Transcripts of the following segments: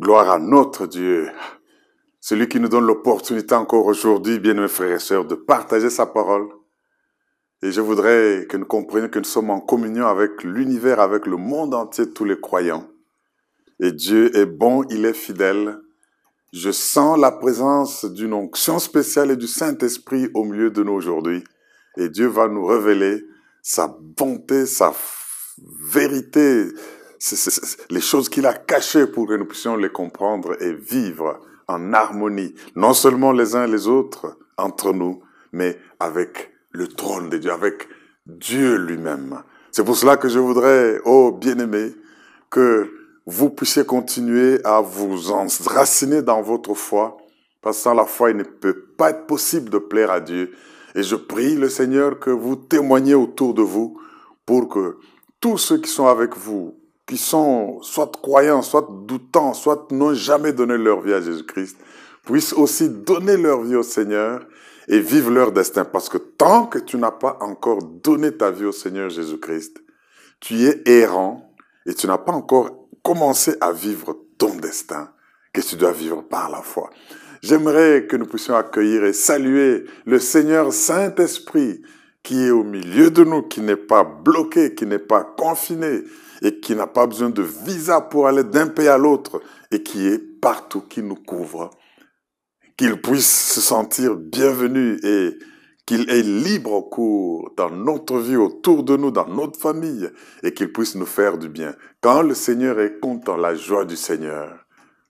Gloire à notre Dieu, celui qui nous donne l'opportunité encore aujourd'hui, bien mes frères et sœurs, de partager sa parole. Et je voudrais que nous comprenions que nous sommes en communion avec l'univers, avec le monde entier, tous les croyants. Et Dieu est bon, il est fidèle. Je sens la présence d'une onction spéciale et du Saint-Esprit au milieu de nous aujourd'hui. Et Dieu va nous révéler sa bonté, sa vérité, les choses qu'il a cachées pour que nous puissions les comprendre et vivre en harmonie, non seulement les uns et les autres entre nous, mais avec le trône de Dieu, avec Dieu lui-même. C'est pour cela que je voudrais, oh bien-aimés, que vous puissiez continuer à vous enraciner dans votre foi, parce que sans la foi, il ne peut pas être possible de plaire à Dieu. Et je prie le Seigneur que vous témoigniez autour de vous pour que tous ceux qui sont avec vous qui sont soit croyants, soit doutants, soit n'ont jamais donné leur vie à Jésus-Christ, puissent aussi donner leur vie au Seigneur et vivre leur destin. Parce que tant que tu n'as pas encore donné ta vie au Seigneur Jésus-Christ, tu es errant et tu n'as pas encore commencé à vivre ton destin que tu dois vivre par la foi. J'aimerais que nous puissions accueillir et saluer le Seigneur Saint-Esprit qui est au milieu de nous, qui n'est pas bloqué, qui n'est pas confiné, et qui n'a pas besoin de visa pour aller d'un pays à l'autre et qui est partout, qui nous couvre, qu'il puisse se sentir bienvenu et qu'il ait libre cours dans notre vie, autour de nous, dans notre famille, et qu'il puisse nous faire du bien. Quand le Seigneur est content, la joie du Seigneur,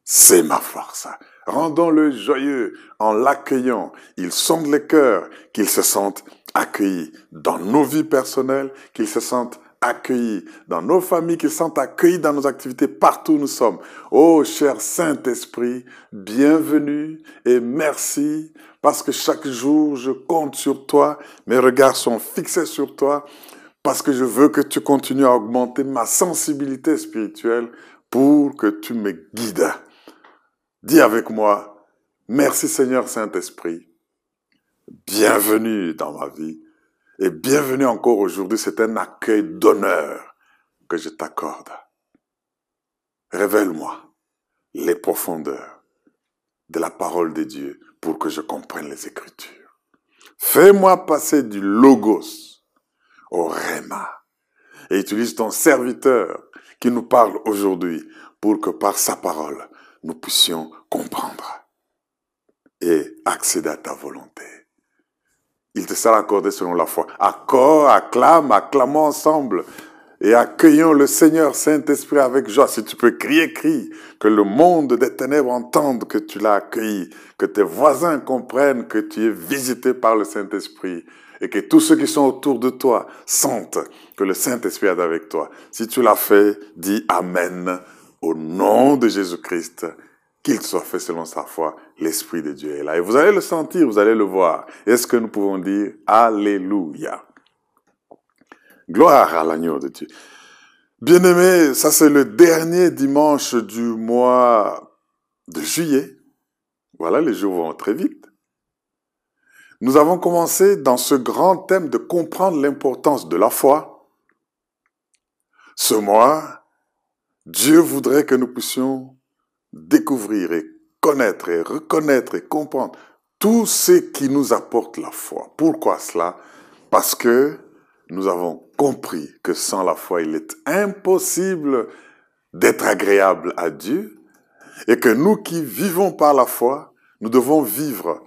c'est ma force. Rendons-le joyeux en l'accueillant. Il sonde les cœurs, qu'il se sente accueilli dans nos vies personnelles, qu'il se sente accueillis dans nos familles, qu'ils sont accueillis dans nos activités partout où nous sommes. Oh, cher Saint-Esprit, bienvenue et merci parce que chaque jour je compte sur toi, mes regards sont fixés sur toi, parce que je veux que tu continues à augmenter ma sensibilité spirituelle pour que tu me guides. Dis avec moi, merci Seigneur Saint-Esprit, bienvenue dans ma vie et bienvenue encore aujourd'hui. C'est un accueil d'honneur que je t'accorde. Révèle-moi les profondeurs de la parole de Dieu pour que je comprenne les Écritures. Fais-moi passer du logos au réma et utilise ton serviteur qui nous parle aujourd'hui pour que par sa parole, nous puissions comprendre et accéder à ta volonté il te sera accordé selon la foi. Accord, acclame, acclamons ensemble et accueillons le Seigneur Saint-Esprit avec joie. Si tu peux crier, crie, que le monde des ténèbres entende que tu l'as accueilli, que tes voisins comprennent que tu es visité par le Saint-Esprit et que tous ceux qui sont autour de toi sentent que le Saint-Esprit est avec toi. Si tu l'as fait, dis Amen au nom de Jésus-Christ qu'il soit fait selon sa foi, l'Esprit de Dieu est là. Et vous allez le sentir, vous allez le voir. Est-ce que nous pouvons dire Alléluia? Gloire à l'agneau de Dieu. Bien-aimés, ça c'est le dernier dimanche du mois de juillet. Voilà, les jours vont très vite. Nous avons commencé dans ce grand thème de comprendre l'importance de la foi. Ce mois, Dieu voudrait que nous puissions découvrir et connaître et reconnaître et comprendre tout ce qui nous apporte la foi. Pourquoi cela? Parce que nous avons compris que sans la foi, il est impossible d'être agréable à Dieu et que nous qui vivons par la foi, nous devons vivre,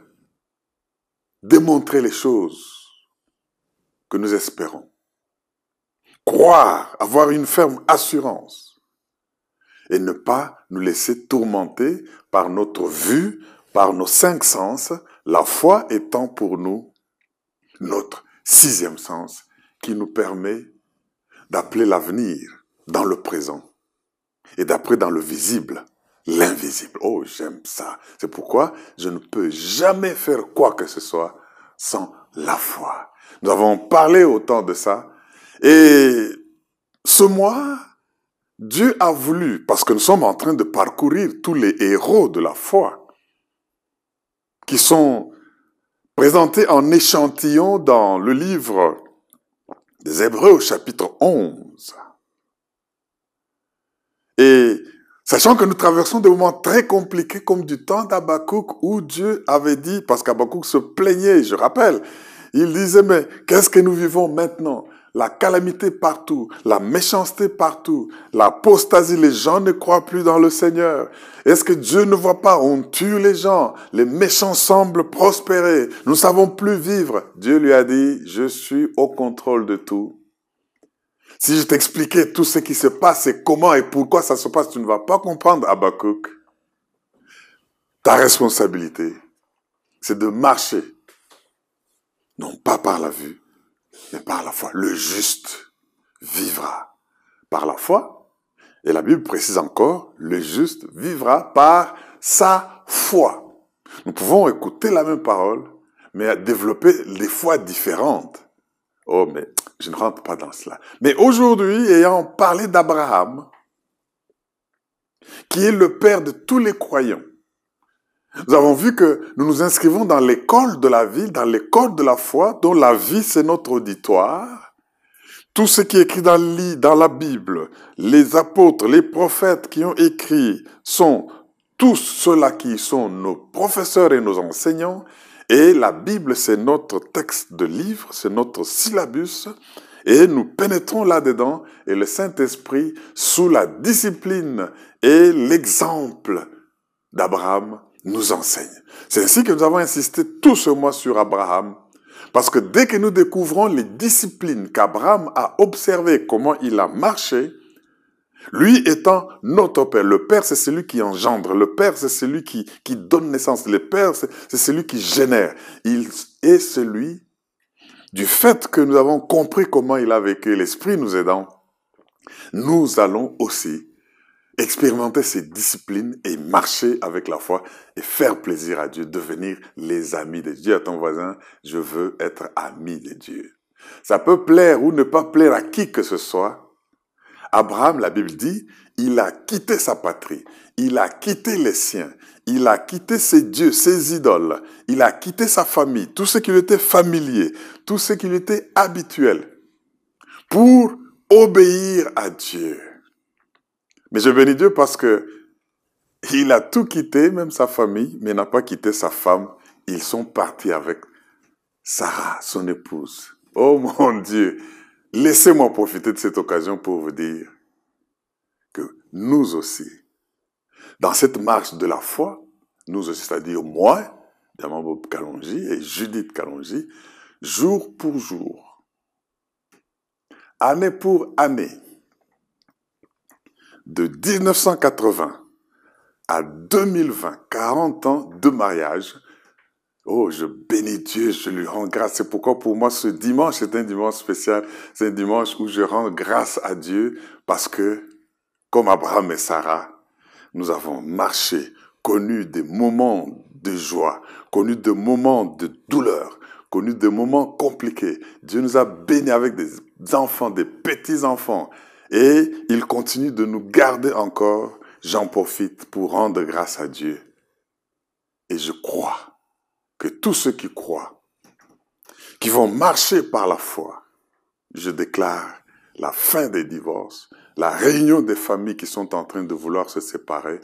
démontrer les choses que nous espérons. Croire, avoir une ferme assurance et ne pas nous laisser tourmenter par notre vue, par nos cinq sens, la foi étant pour nous notre sixième sens qui nous permet d'appeler l'avenir dans le présent et d'appeler dans le visible l'invisible. Oh, j'aime ça. C'est pourquoi je ne peux jamais faire quoi que ce soit sans la foi. Nous avons parlé autant de ça. Et ce mois, Dieu a voulu, parce que nous sommes en train de parcourir tous les héros de la foi, qui sont présentés en échantillon dans le livre des Hébreux au chapitre 11. Et Sachant que nous traversons des moments très compliqués comme du temps d'Abakouk où Dieu avait dit, parce qu'Abakouk se plaignait, je rappelle, il disait, mais qu'est-ce que nous vivons maintenant? La calamité partout, la méchanceté partout, l'apostasie, les gens ne croient plus dans le Seigneur. Est-ce que Dieu ne voit pas? On tue les gens, les méchants semblent prospérer, nous ne savons plus vivre. Dieu lui a dit, je suis au contrôle de tout. Si je t'expliquais tout ce qui se passe et comment et pourquoi ça se passe, tu ne vas pas comprendre, Abakouk. Ta responsabilité, c'est de marcher, non pas par la vue, mais par la foi. Le juste vivra par la foi. Et la Bible précise encore, le juste vivra par sa foi. Nous pouvons écouter la même parole, mais développer des foi différentes. Oh, mais je ne rentre pas dans cela. Mais aujourd'hui, ayant parlé d'Abraham, qui est le père de tous les croyants, nous avons vu que nous nous inscrivons dans l'école de la vie, dans l'école de la foi, dont la vie c'est notre auditoire. Tout ce qui est écrit dans, la Bible, les apôtres, les prophètes qui ont écrit sont tous ceux-là qui sont nos professeurs et nos enseignants, et la Bible, c'est notre texte de livre, c'est notre syllabus, et nous pénétrons là-dedans, et le Saint-Esprit, sous la discipline et l'exemple d'Abraham, nous enseigne. C'est ainsi que nous avons insisté tout ce mois sur Abraham, parce que dès que nous découvrons les disciplines qu'Abraham a observées, comment il a marché, lui étant notre Père. Le Père, c'est celui qui engendre. Le Père, c'est celui qui, qui donne naissance. Le Père, c'est celui qui génère. Il est celui, du fait que nous avons compris comment il a vécu, l'Esprit nous aidant, nous allons aussi expérimenter ces disciplines et marcher avec la foi et faire plaisir à Dieu, devenir les amis de Dieu. À ton voisin, je veux être ami de Dieu. Ça peut plaire ou ne pas plaire à qui que ce soit, Abraham, la Bible dit, il a quitté sa patrie, il a quitté les siens, il a quitté ses dieux, ses idoles, il a quitté sa famille, tout ce qui lui était familier, tout ce qui lui était habituel, pour obéir à Dieu. Mais je bénis Dieu parce que il a tout quitté, même sa famille, mais n'a pas quitté sa femme. Ils sont partis avec Sarah, son épouse. Oh mon Dieu, Laissez-moi profiter de cette occasion pour vous dire que nous aussi, dans cette marche de la foi, nous aussi, c'est-à-dire moi, Bob Kalonji et Judith Kalonji, jour pour jour, année pour année, de 1980 à 2020, 40 ans de mariage, Oh, je bénis Dieu, je lui rends grâce. C'est pourquoi pour moi ce dimanche est un dimanche spécial. C'est un dimanche où je rends grâce à Dieu parce que, comme Abraham et Sarah, nous avons marché, connu des moments de joie, connu des moments de douleur, connu des moments compliqués. Dieu nous a bénis avec des enfants, des petits-enfants. Et il continue de nous garder encore. J'en profite pour rendre grâce à Dieu. Et je crois que tous ceux qui croient, qui vont marcher par la foi, je déclare la fin des divorces, la réunion des familles qui sont en train de vouloir se séparer.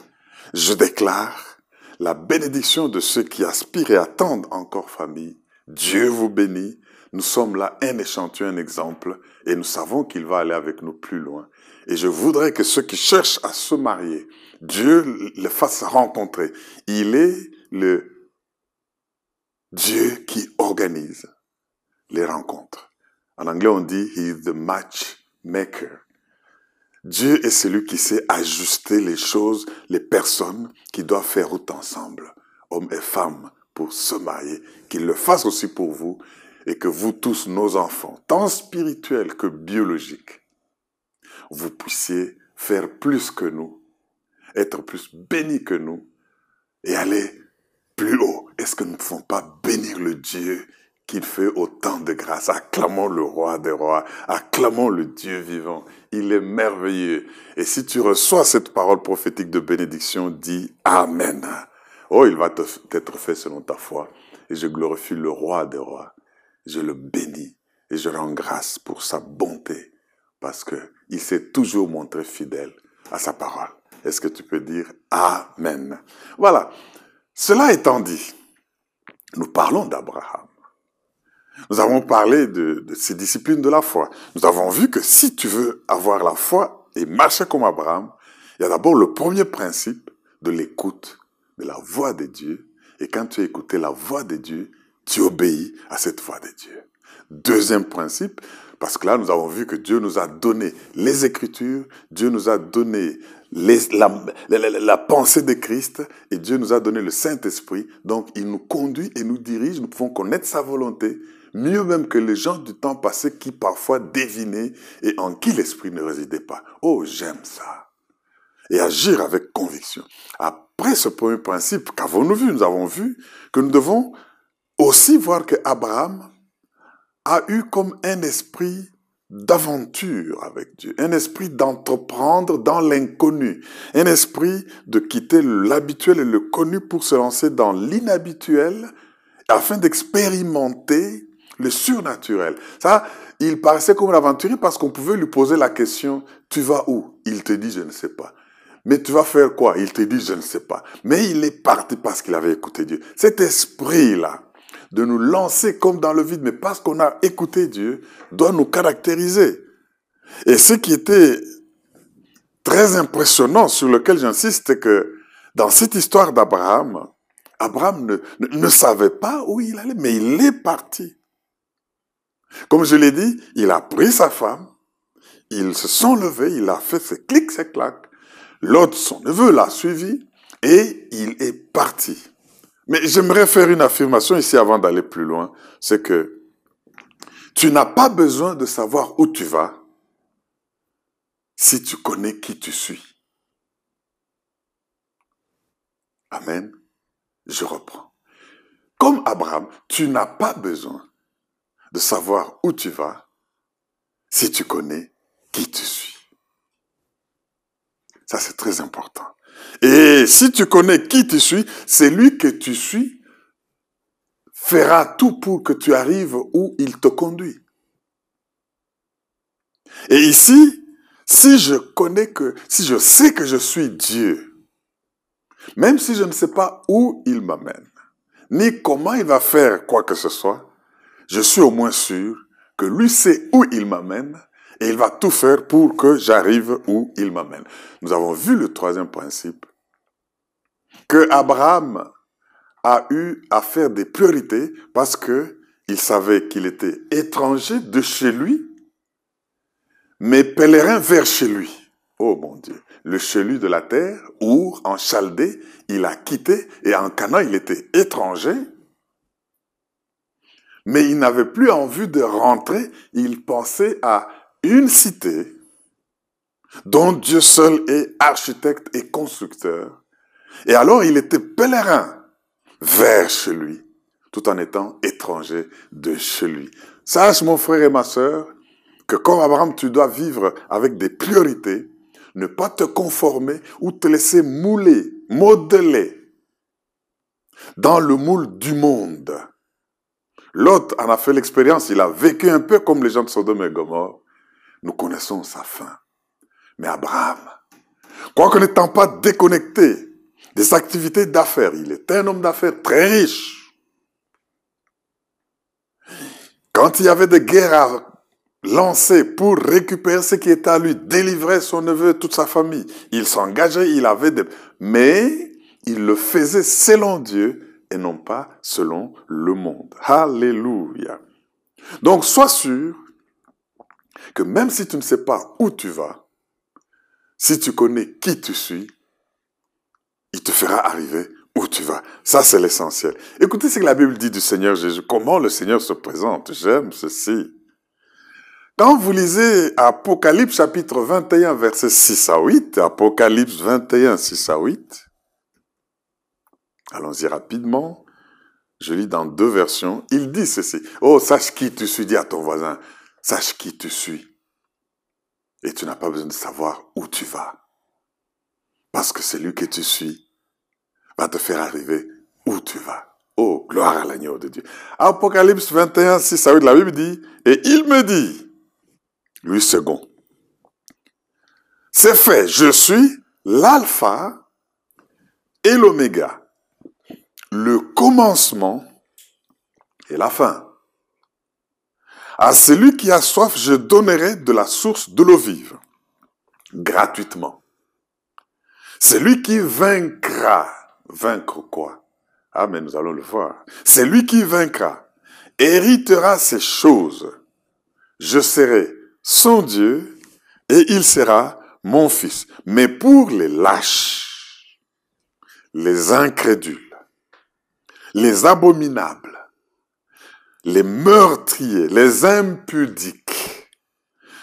Je déclare la bénédiction de ceux qui aspirent et attendent encore famille. Dieu vous bénit. Nous sommes là un échantillon, un exemple, et nous savons qu'il va aller avec nous plus loin. Et je voudrais que ceux qui cherchent à se marier, Dieu les fasse rencontrer. Il est le Dieu qui organise les rencontres. En anglais, on dit He is the matchmaker. Dieu est celui qui sait ajuster les choses, les personnes qui doivent faire route ensemble, hommes et femmes, pour se marier. Qu'il le fasse aussi pour vous et que vous tous, nos enfants, tant spirituels que biologiques, vous puissiez faire plus que nous, être plus bénis que nous et aller plus haut. Est-ce que nous ne pouvons pas bénir le Dieu qui fait autant de grâce? Acclamons le roi des rois, acclamons le Dieu vivant. Il est merveilleux. Et si tu reçois cette parole prophétique de bénédiction, dis Amen. Oh, il va t'être fait selon ta foi. Et je glorifie le roi des rois. Je le bénis et je rends grâce pour sa bonté parce que il s'est toujours montré fidèle à sa parole. Est-ce que tu peux dire Amen? Voilà. Cela étant dit, nous parlons d'Abraham. Nous avons parlé de, de ces disciplines de la foi. Nous avons vu que si tu veux avoir la foi et marcher comme Abraham, il y a d'abord le premier principe de l'écoute de la voix de Dieu. Et quand tu as écouté la voix de Dieu, tu obéis à cette voix de Dieu. Deuxième principe, parce que là, nous avons vu que Dieu nous a donné les Écritures, Dieu nous a donné la, pensée de Christ et Dieu nous a donné le Saint-Esprit. Donc, il nous conduit et nous dirige. Nous pouvons connaître sa volonté, mieux même que les gens du temps passé qui parfois devinaient et en qui l'Esprit ne résidait pas. Oh, j'aime ça. Et agir avec conviction. Après ce premier principe, qu'avons-nous vu? Nous avons vu que nous devons aussi voir que Abraham a eu comme un esprit d'aventure avec Dieu, un esprit d'entreprendre dans l'inconnu, un esprit de quitter l'habituel et le connu pour se lancer dans l'inhabituel afin d'expérimenter le surnaturel. Ça, il paraissait comme un aventurier parce qu'on pouvait lui poser la question, tu vas où? Il te dit, je ne sais pas. Mais tu vas faire quoi? Il te dit, je ne sais pas. Mais il est parti parce qu'il avait écouté Dieu. Cet esprit-là, de nous lancer comme dans le vide, mais parce qu'on a écouté Dieu, doit nous caractériser. Et ce qui était très impressionnant, sur lequel j'insiste, c'est que dans cette histoire d'Abraham, Abraham ne, savait pas où il allait, mais il est parti. Comme je l'ai dit, il a pris sa femme, ils se sont levés, il a fait ses clics, ses claques, l'autre, son neveu, l'a suivi, et il est parti. Mais j'aimerais faire une affirmation ici avant d'aller plus loin. C'est que tu n'as pas besoin de savoir où tu vas si tu connais qui tu suis. Amen. Je reprends. Comme Abraham, tu n'as pas besoin de savoir où tu vas si tu connais qui tu suis. Ça, c'est très important. Et si tu connais qui tu suis, c'est lui que tu suis fera tout pour que tu arrives où il te conduit. Et ici, si je connais que, si je sais que je suis Dieu, même si je ne sais pas où il m'amène, ni comment il va faire quoi que ce soit, je suis au moins sûr que lui sait où il m'amène et il va tout faire pour que j'arrive où il m'amène. Nous avons vu le troisième principe, que Abraham a eu à faire des priorités parce que il savait qu'il était étranger de chez lui, mais pèlerin vers chez lui. Oh mon Dieu, le chez lui de la terre, où en Chaldée, il a quitté, et en Canaan, il était étranger, mais il n'avait plus envie de rentrer, il pensait à une cité dont Dieu seul est architecte et constructeur. Et alors il était pèlerin vers chez lui, tout en étant étranger de chez lui. Sache mon frère et ma sœur que comme Abraham, tu dois vivre avec des priorités, ne pas te conformer ou te laisser mouler, modeler dans le moule du monde. L'autre en a fait l'expérience, il a vécu un peu comme les gens de Sodome et Gomorre nous connaissons sa fin. Mais Abraham, quoique n'étant pas déconnecté des activités d'affaires, il était un homme d'affaires très riche. Quand il y avait des guerres à lancer pour récupérer ce qui était à lui, délivrer son neveu, toute sa famille, il s'engageait, il avait des... Mais il le faisait selon Dieu et non pas selon le monde. Alléluia. Donc sois sûr que même si tu ne sais pas où tu vas, si tu connais qui tu suis, il te fera arriver où tu vas. Ça, c'est l'essentiel. Écoutez ce que la Bible dit du Seigneur Jésus. Comment le Seigneur se présente. J'aime ceci. Quand vous lisez Apocalypse chapitre 21, versets 6 à 8, Apocalypse 21, 6 à 8, allons-y rapidement. Je lis dans deux versions. Il dit ceci. Oh, sache qui tu suis, dis à ton voisin. Sache qui tu suis. Et tu n'as pas besoin de savoir où tu vas. Parce que celui que tu suis va te faire arriver où tu vas. Oh, gloire à l'agneau de Dieu. Apocalypse 21, 6 à 8, la Bible dit, et il me dit, lui second, c'est fait, je suis l'alpha et l'oméga, le commencement et la fin. À celui qui a soif, je donnerai de la source de l'eau vive, gratuitement. Celui qui vaincra, vaincre quoi? Ah, mais nous allons le voir. Celui qui vaincra héritera ces choses. Je serai son Dieu et il sera mon fils. Mais pour les lâches, les incrédules, les abominables, les meurtriers, les impudiques,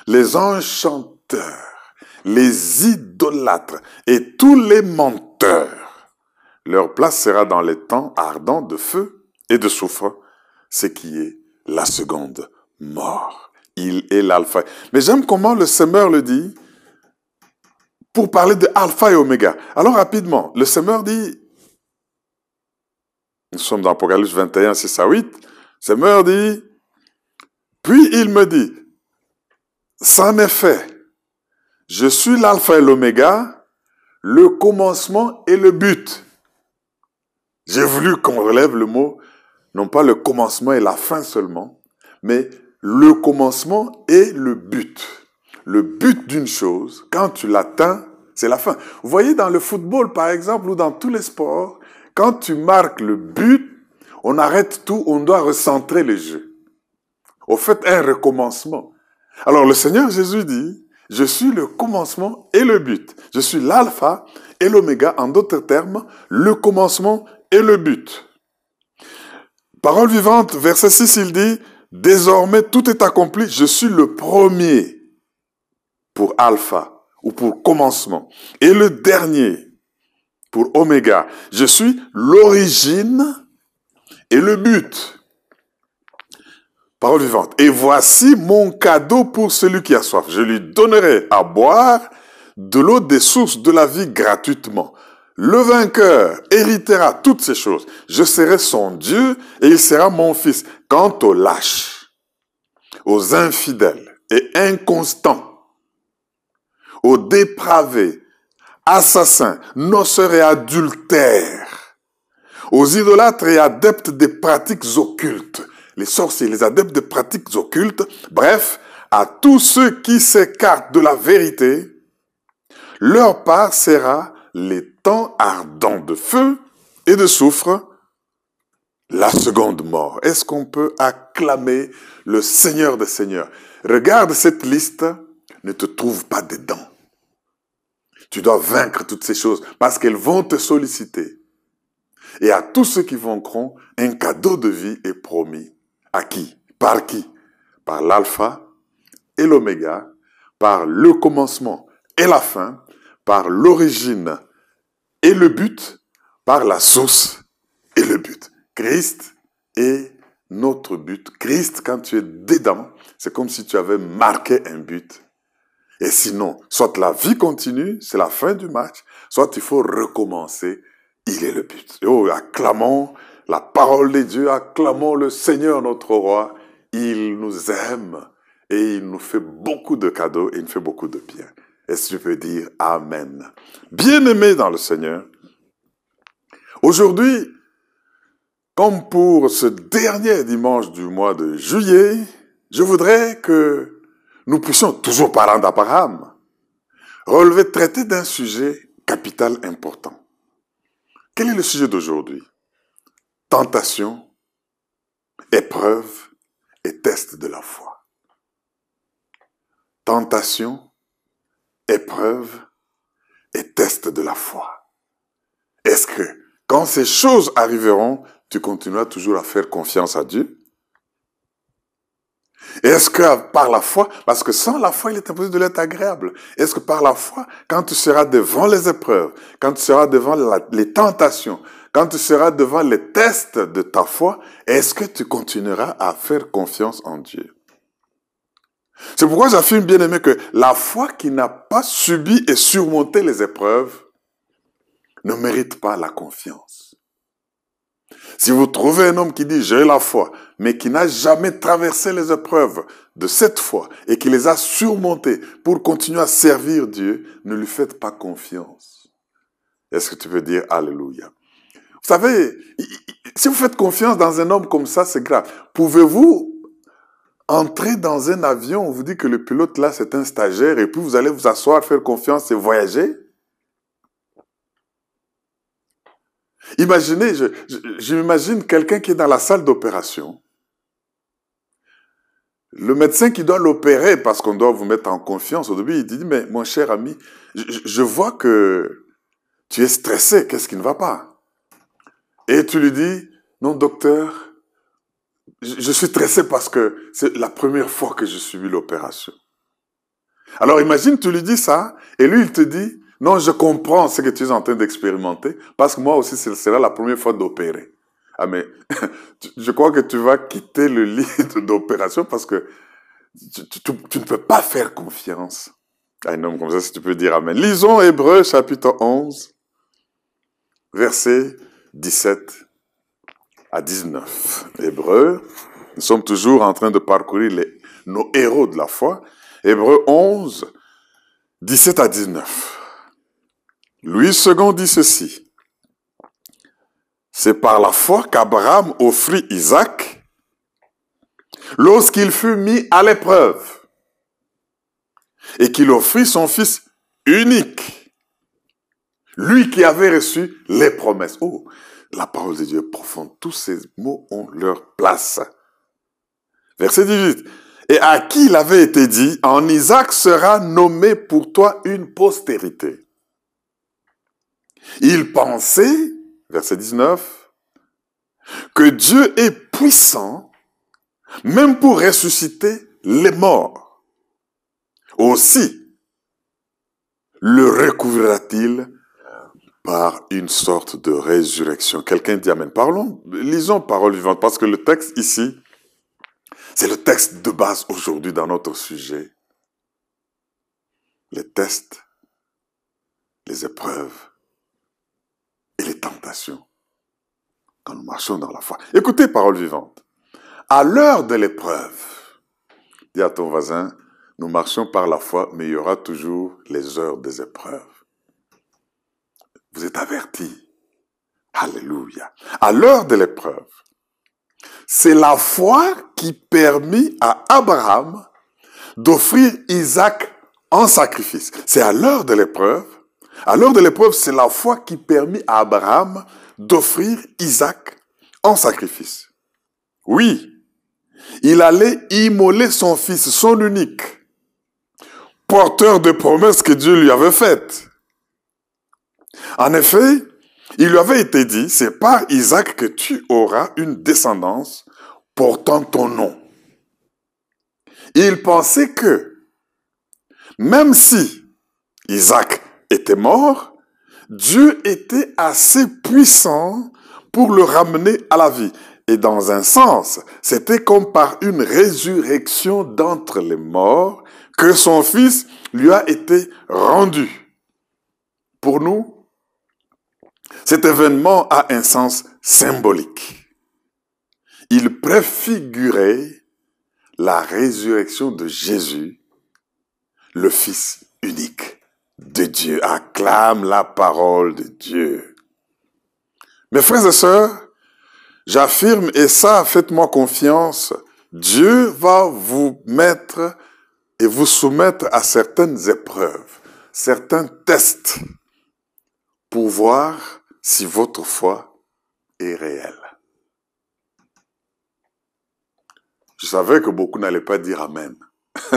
les enchanteurs, les idolâtres et tous les menteurs, leur place sera dans les temps ardents de feu et de soufre, ce qui est la seconde mort. Il est l'alpha. Mais j'aime comment le semeur le dit pour parler de alpha et oméga. Alors rapidement, le semeur dit, nous sommes dans Apocalypse 21, 6 à 8, semeur dit, puis il me dit, c'en est fait, je suis l'alpha et l'oméga, le commencement et le but. J'ai voulu qu'on relève le mot, non pas le commencement et la fin seulement, mais le commencement et le but. Le but d'une chose, quand tu l'atteins, c'est la fin. Vous voyez dans le football, par exemple, ou dans tous les sports, quand tu marques le but, on arrête tout, on doit recentrer le jeu. Au fait, un recommencement. Alors le Seigneur Jésus dit, je suis le commencement et le but. Je suis l'alpha et l'oméga, en d'autres termes, le commencement et le but. Parole vivante, verset 6, il dit, désormais tout est accompli, je suis le premier pour alpha ou pour commencement et le dernier pour oméga. Je suis l'origine et le but. Parole vivante. Et voici mon cadeau pour celui qui a soif. Je lui donnerai à boire de l'eau des sources de la vie gratuitement. Le vainqueur héritera toutes ces choses. Je serai son Dieu et il sera mon fils. Quant aux lâches, aux infidèles et inconstants, aux dépravés, assassins, noceurs et adultères, aux idolâtres et adeptes des pratiques occultes, les sorciers, les adeptes des pratiques occultes, bref, à tous ceux qui s'écartent de la vérité, leur part sera les temps ardents de feu et de soufre, la seconde mort. Est-ce qu'on peut acclamer le Seigneur des Seigneurs? Regarde cette liste, ne te trouve pas dedans. Tu dois vaincre toutes ces choses parce qu'elles vont te solliciter. Et à tous ceux qui vaincront, un cadeau de vie est promis. À qui? Par qui? Par l'alpha et l'oméga, par le commencement et la fin, par l'origine et le but par la source et le but. Christ est notre but. Christ, quand tu es dedans, c'est comme si tu avais marqué un but. Et sinon, soit la vie continue, c'est la fin du match, soit il faut recommencer, il est le but. Oh, acclamons la parole de Dieu, acclamons le Seigneur notre roi. Il nous aime et il nous fait beaucoup de cadeaux et il nous fait beaucoup de bien. Est-ce que tu peux dire Amen? Bien-aimé dans le Seigneur, aujourd'hui, comme pour ce dernier dimanche du mois de juillet, je voudrais que nous puissions, toujours parlant d'Abraham, relever, traiter d'un sujet capital important. Quel est le sujet d'aujourd'hui? Tentation, épreuve et test de la foi. Tentation, épreuve et test de la foi. Est-ce que quand ces choses arriveront, tu continueras toujours à faire confiance à Dieu? Est-ce que par la foi, parce que sans la foi, il est impossible de l'être agréable, est-ce que par la foi, quand tu seras devant les épreuves, quand tu seras devant les tentations, quand tu seras devant les tests de ta foi, est-ce que tu continueras à faire confiance en Dieu? C'est pourquoi j'affirme bien aimé que la foi qui n'a pas subi et surmonté les épreuves ne mérite pas la confiance. Si vous trouvez un homme qui dit j'ai la foi, mais qui n'a jamais traversé les épreuves de cette foi et qui les a surmontées pour continuer à servir Dieu, ne lui faites pas confiance. Est-ce que tu peux dire Alléluia? Vous savez, si vous faites confiance dans un homme comme ça, c'est grave. Pouvez-vous entrer dans un avion, on vous dit que le pilote là, c'est un stagiaire, et puis vous allez vous asseoir, faire confiance et voyager? Imaginez, je, m'imagine quelqu'un qui est dans la salle d'opération. Le médecin qui doit l'opérer, parce qu'on doit vous mettre en confiance, au début, il dit, mais mon cher ami, je, je vois que tu es stressé, qu'est-ce qui ne va pas? Et tu lui dis, non docteur, je suis stressé parce que c'est la première fois que je subis l'opération. Alors imagine, tu lui dis ça, et lui, il te dit, non, je comprends ce que tu es en train d'expérimenter, parce que moi aussi, ce sera la première fois d'opérer. Ah, je crois que tu vas quitter le lit d'opération parce que tu, ne peux pas faire confiance à un homme comme ça, si tu peux dire Amen. Lisons Hébreu chapitre 11, versets 17 à 19. Hébreu, nous sommes toujours en train de parcourir nos héros de la foi. Hébreu 11, 17 à 19. Louis II dit ceci. C'est par la foi qu'Abraham offrit Isaac lorsqu'il fut mis à l'épreuve et qu'il offrit son fils unique, lui qui avait reçu les promesses. Oh, la parole de Dieu est profonde. Tous ces mots ont leur place. Verset 18. Et à qui il avait été dit, en Isaac sera nommé pour toi une postérité. Il pensait, verset 19, que Dieu est puissant même pour ressusciter les morts. Aussi, le recouvrira-t-il par une sorte de résurrection. Quelqu'un dit Amen. Parlons, lisons parole vivante, parce que le texte ici, c'est le texte de base aujourd'hui dans notre sujet. Les tests, les épreuves, les tentations quand nous marchons dans la foi. Écoutez, parole vivante. À l'heure de l'épreuve, dis à ton voisin, nous marchons par la foi, mais il y aura toujours les heures des épreuves. Vous êtes avertis. Alléluia. À l'heure de l'épreuve, c'est la foi qui permit à Abraham d'offrir Isaac en sacrifice. C'est à l'heure de l'épreuve à l'heure de l'épreuve, c'est la foi qui permit à Abraham d'offrir Isaac en sacrifice. Oui, il allait immoler son fils, son unique, porteur de promesses que Dieu lui avait faites. En effet, il lui avait été dit, c'est par Isaac que tu auras une descendance portant ton nom. Il pensait que, même si Isaac était mort, Dieu était assez puissant pour le ramener à la vie. Et dans un sens, c'était comme par une résurrection d'entre les morts que son Fils lui a été rendu. Pour nous, cet événement a un sens symbolique. Il préfigurait la résurrection de Jésus, le Fils unique de Dieu. Acclame la parole de Dieu. Mes frères et sœurs, j'affirme, et ça, faites-moi confiance, Dieu va vous mettre et vous soumettre à certaines épreuves, certains tests pour voir si votre foi est réelle. Je savais que beaucoup n'allaient pas dire Amen.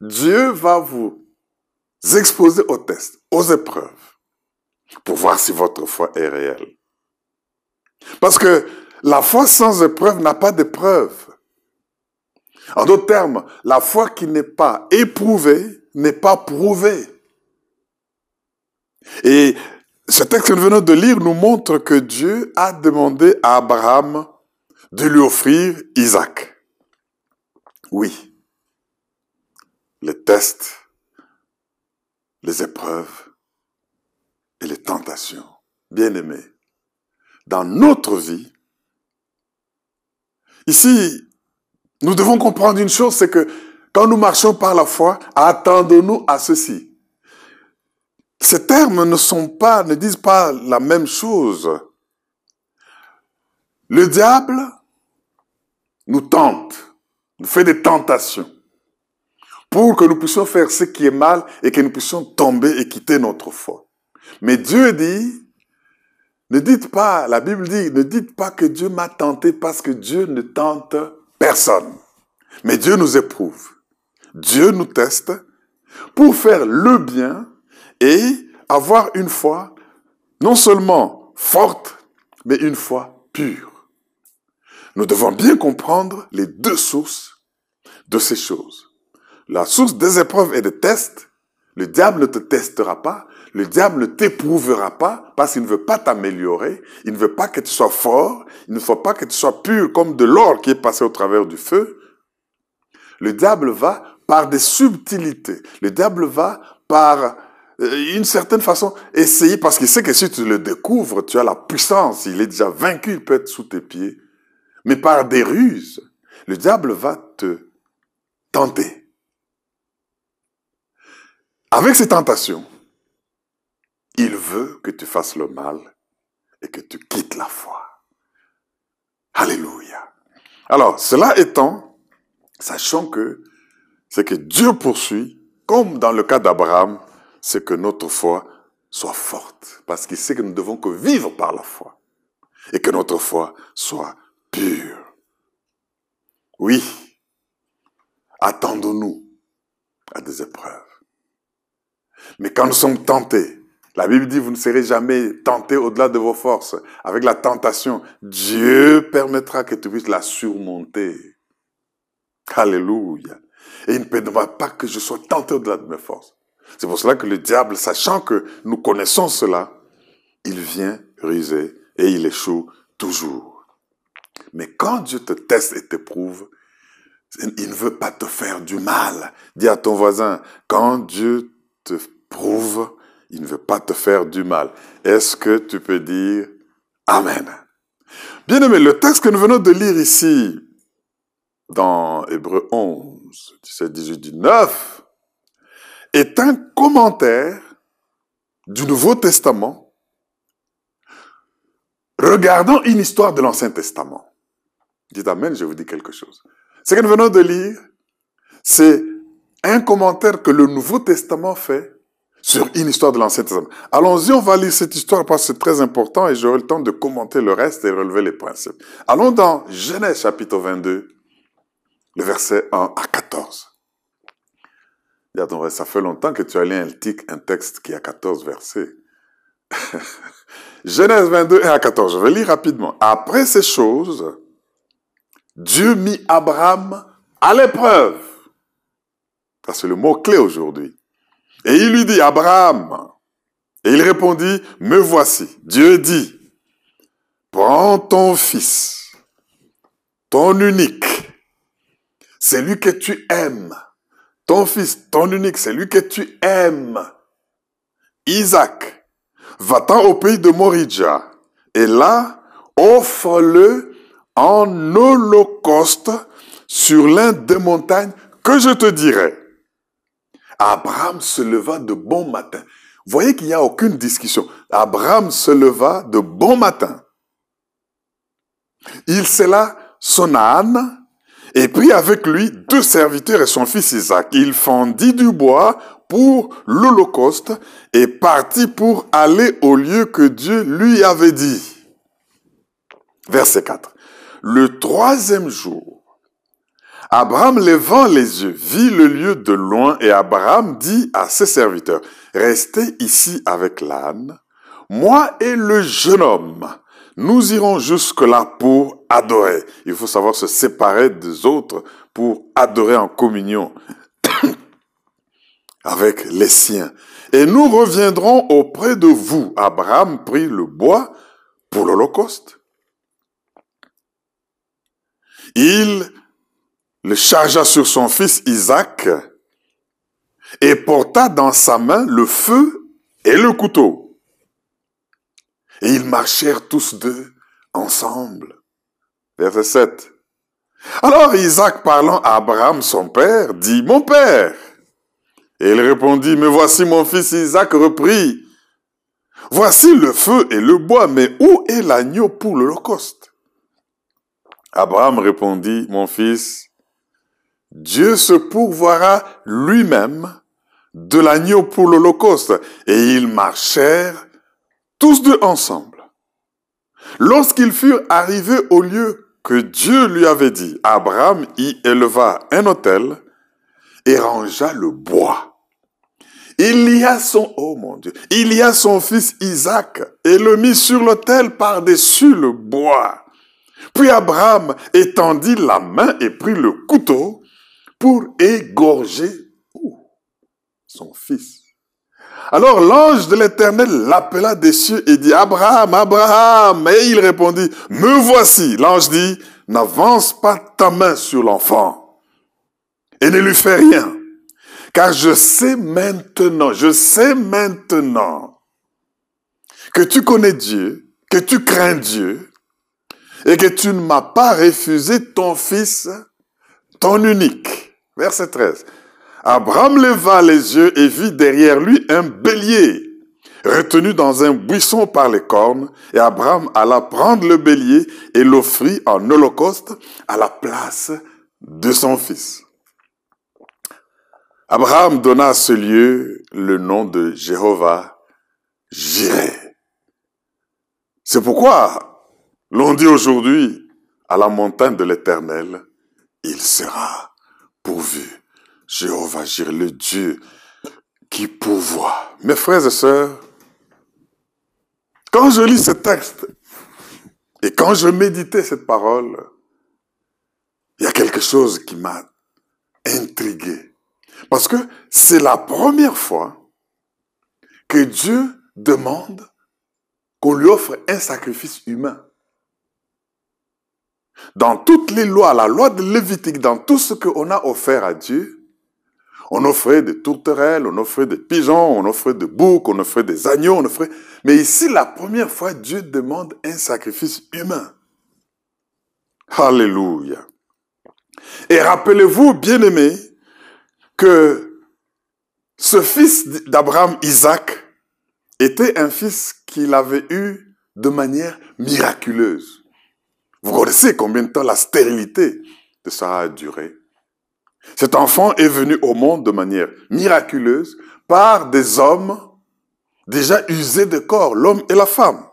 Dieu va vous exposez aux tests, aux épreuves, pour voir si votre foi est réelle. Parce que la foi sans épreuve n'a pas d'épreuve. En d'autres termes, la foi qui n'est pas éprouvée n'est pas prouvée. Et ce texte que nous venons de lire nous montre que Dieu a demandé à Abraham de lui offrir Isaac. Oui, les tests les épreuves et les tentations. Bien-aimés, dans notre vie, ici, nous devons comprendre une chose, c'est que quand nous marchons par la foi, attendons-nous à ceci. ces termes ne sont pas, ne disent pas la même chose. Le diable nous tente, nous fait des tentations pour que nous puissions faire ce qui est mal et que nous puissions tomber et quitter notre foi. Mais Dieu dit, ne dites pas, la Bible dit, ne dites pas que Dieu m'a tenté parce que Dieu ne tente personne. Mais Dieu nous éprouve. Dieu nous teste pour faire le bien et avoir une foi non seulement forte, mais une foi pure. Nous devons bien comprendre les deux sources de ces choses. La source des épreuves et des tests, le diable ne te testera pas, le diable ne t'éprouvera pas parce qu'il ne veut pas t'améliorer, il ne veut pas que tu sois fort, il ne veut pas que tu sois pur comme de l'or qui est passé au travers du feu. Le diable va par des subtilités. Le diable va par euh, une certaine façon essayer, parce qu'il sait que si tu le découvres, tu as la puissance, il est déjà vaincu, il peut être sous tes pieds. Mais par des ruses, le diable va te tenter. Avec ces tentations, il veut que tu fasses le mal et que tu quittes la foi. Alléluia. Alors, cela étant, sachant que ce que Dieu poursuit, comme dans le cas d'Abraham, c'est que notre foi soit forte, parce qu'il sait que nous devons que vivre par la foi, et que notre foi soit pure. Oui, attendons-nous à des épreuves. Mais quand nous sommes tentés, la Bible dit, vous ne serez jamais tentés au-delà de vos forces. Avec la tentation, Dieu permettra que tu puisses la surmonter. Alléluia. Et il ne permettra pas que je sois tenté au-delà de mes forces. C'est pour cela que le diable, sachant que nous connaissons cela, il vient ruser et il échoue toujours. Mais quand Dieu te teste et t'éprouve, il ne veut pas te faire du mal. Dis à ton voisin, quand Dieu te prouve, il ne veut pas te faire du mal. Est-ce que tu peux dire Amen? Bien aimé, le texte que nous venons de lire ici, dans Hébreu 11, 17, 18, 19, est un commentaire du Nouveau Testament regardant une histoire de l'Ancien Testament. Dites Amen, je vous dis quelque chose. Ce que nous venons de lire, c'est un commentaire que le Nouveau Testament fait sur une histoire de l'Ancien Testament. Allons-y, on va lire cette histoire parce que c'est très important et j'aurai le temps de commenter le reste et relever les principes. Allons dans Genèse chapitre 22, le verset 1 à 14. Ça fait longtemps que tu as lu un texte qui a 14 versets. Genèse 22, 1 à 14. Je vais lire rapidement. Après ces choses, Dieu mit Abraham à l'épreuve. C'est le mot-clé aujourd'hui. Et il lui dit, Abraham. Et il répondit, me voici. Dieu dit, prends ton fils, ton unique, celui que tu aimes, ton fils, ton unique, celui que tu aimes, Isaac, va-t'en au pays de Moridja, et là, offre-le en holocauste sur l'un des montagnes que je te dirai. Abraham se leva de bon matin. Voyez qu'il n'y a aucune discussion. Abraham se leva de bon matin. Il scella son âne et prit avec lui deux serviteurs et son fils Isaac. Il fendit du bois pour l'Holocauste et partit pour aller au lieu que Dieu lui avait dit. Verset 4. Le troisième jour, Abraham levant les yeux, vit le lieu de loin et Abraham dit à ses serviteurs, restez ici avec l'âne, moi et le jeune homme, nous irons jusque-là pour adorer. Il faut savoir se séparer des autres pour adorer en communion avec les siens. Et nous reviendrons auprès de vous. Abraham prit le bois pour l'Holocauste. Il le chargea sur son fils Isaac et porta dans sa main le feu et le couteau. Et ils marchèrent tous deux ensemble. Verset 7. Alors Isaac parlant à Abraham son père dit, Mon père. Et il répondit, mais voici mon fils Isaac reprit. Voici le feu et le bois, mais où est l'agneau pour l'Holocauste? Abraham répondit, mon fils, Dieu se pourvoira lui-même de l'agneau pour l'Holocauste. Et ils marchèrent tous deux ensemble. Lorsqu'ils furent arrivés au lieu que Dieu lui avait dit, Abraham y éleva un autel et rangea le bois. Il y a son, oh mon Dieu, il y a son fils Isaac et le mit sur l'autel par-dessus le bois. Puis Abraham étendit la main et prit le couteau pour égorger son fils. Alors l'ange de l'Éternel l'appela des cieux et dit, Abraham, Abraham. Et il répondit, me voici. L'ange dit, n'avance pas ta main sur l'enfant et ne lui fais rien. Car je sais maintenant, je sais maintenant que tu connais Dieu, que tu crains Dieu et que tu ne m'as pas refusé ton fils, ton unique. Verset 13. Abraham leva les yeux et vit derrière lui un bélier retenu dans un buisson par les cornes, et Abraham alla prendre le bélier et l'offrit en holocauste à la place de son fils. Abraham donna à ce lieu le nom de Jéhovah Jireh. C'est pourquoi l'on dit aujourd'hui à la montagne de l'Éternel, il sera pourvu. Jéhovah Jireh, le Dieu qui pourvoit. Mes frères et sœurs, quand je lis ce texte et quand je méditais cette parole, il y a quelque chose qui m'a intrigué. Parce que c'est la première fois que Dieu demande qu'on lui offre un sacrifice humain. Dans toutes les lois, la loi de Lévitique, dans tout ce qu'on a offert à Dieu, on offrait des tourterelles, on offrait des pigeons, on offrait des boucs, on offrait des agneaux, on offrait... Mais ici, la première fois, Dieu demande un sacrifice humain. Alléluia. Et rappelez-vous, bien-aimés, que ce fils d'Abraham, Isaac, était un fils qu'il avait eu de manière miraculeuse. Vous connaissez combien de temps la stérilité de Sarah a duré? Cet enfant est venu au monde de manière miraculeuse par des hommes déjà usés de corps, l'homme et la femme.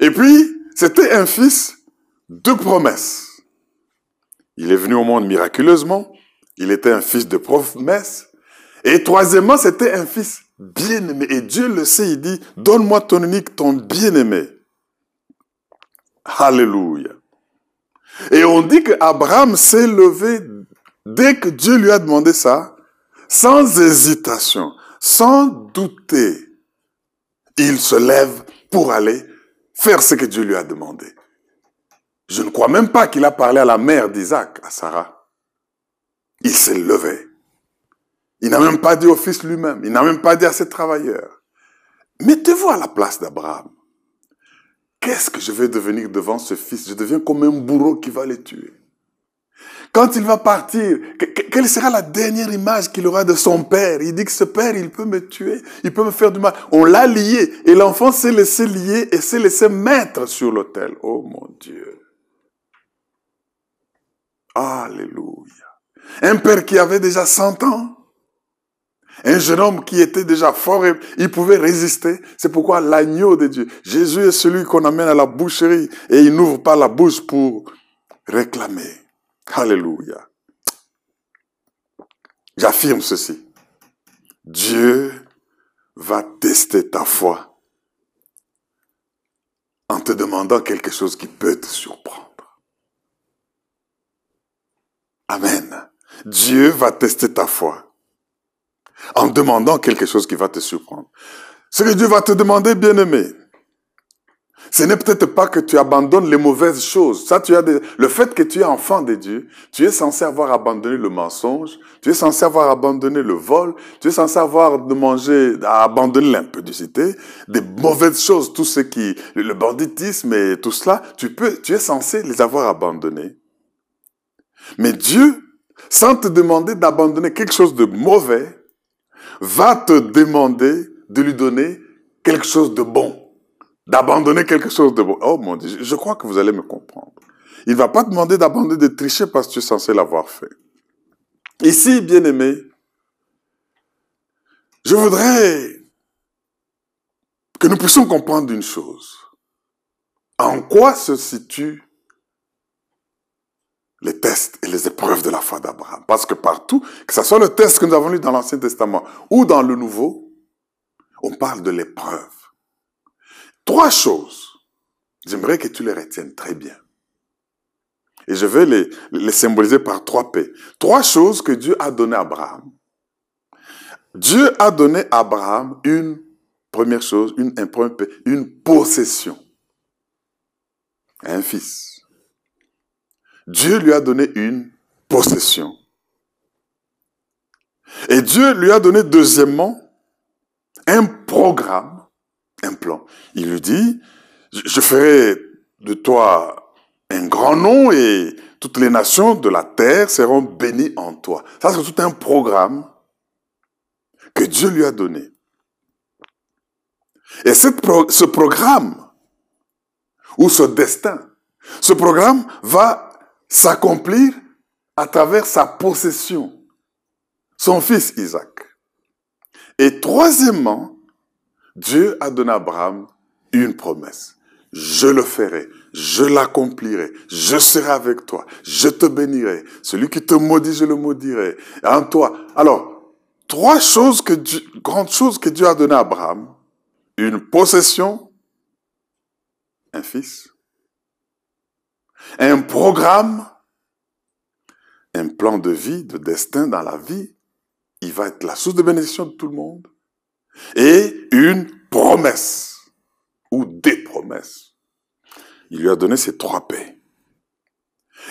Et puis, c'était un fils de promesse. Il est venu au monde miraculeusement, il était un fils de promesse, et troisièmement, c'était un fils bien-aimé. Et Dieu le sait, il dit, donne-moi ton unique, ton bien-aimé. Alléluia. Et on dit qu'Abraham s'est levé dès que Dieu lui a demandé ça, sans hésitation, sans douter. Il se lève pour aller faire ce que Dieu lui a demandé. Je ne crois même pas qu'il a parlé à la mère d'Isaac, à Sarah. Il s'est levé. Il n'a même pas dit au fils lui-même. Il n'a même pas dit à ses travailleurs. Mettez-vous à la place d'Abraham. Qu'est-ce que je vais devenir devant ce fils? Je deviens comme un bourreau qui va le tuer. Quand il va partir, quelle sera la dernière image qu'il aura de son père? Il dit que ce père, il peut me tuer, il peut me faire du mal. On l'a lié et l'enfant s'est laissé lier et s'est laissé mettre sur l'autel. Oh mon Dieu. Alléluia. Un père qui avait déjà 100 ans, un jeune homme qui était déjà fort, et il pouvait résister. C'est pourquoi l'agneau de Dieu, Jésus est celui qu'on amène à la boucherie et il n'ouvre pas la bouche pour réclamer. Alléluia. J'affirme ceci. Dieu va tester ta foi en te demandant quelque chose qui peut te surprendre. Amen. Dieu va tester ta foi en demandant quelque chose qui va te surprendre. Ce que Dieu va te demander, bien-aimé, ce n'est peut-être pas que tu abandonnes les mauvaises choses. Ça, tu as le fait que tu es enfant de Dieu, tu es censé avoir abandonné le mensonge, tu es censé avoir abandonné le vol, tu es censé avoir de manger, abandonné l'impudicité, des mauvaises choses, tout ce qui, le banditisme et tout cela, tu peux, tu es censé les avoir abandonnés. Mais Dieu sans te demander d'abandonner quelque chose de mauvais, va te demander de lui donner quelque chose de bon, d'abandonner quelque chose de bon. Oh mon Dieu, je crois que vous allez me comprendre. Il va pas te demander d'abandonner de tricher parce que tu es censé l'avoir fait. Ici, bien aimé, je voudrais que nous puissions comprendre une chose. En quoi se situent les tests et les épreuves de la foi d'Abraham Parce que partout, que ce soit le test que nous avons lu dans l'Ancien Testament ou dans le Nouveau, on parle de l'épreuve. Trois choses. J'aimerais que tu les retiennes très bien. Et je vais les, symboliser par trois P. Trois choses que Dieu a données à Abraham. Dieu a donné à Abraham une première chose, une, une possession. Un fils. Dieu lui a donné une possession. Et Dieu lui a donné deuxièmement un programme, un plan. Il lui dit, je ferai de toi un grand nom et toutes les nations de la terre seront bénies en toi. Ça, c'est tout un programme que Dieu lui a donné. Et ce programme, ou ce destin, ce programme va s'accomplir à travers sa possession, son fils Isaac. Et troisièmement, Dieu a donné à Abraham une promesse. Je le ferai, je l'accomplirai, je serai avec toi, je te bénirai. Celui qui te maudit, je le maudirai. En toi. Alors, trois choses que grandes choses que Dieu a données à Abraham. Une possession, un fils, un programme, un plan de vie, de destin dans la vie. Il va être la source de bénédiction de tout le monde. Et une promesse ou des promesses. Il lui a donné ces trois paix.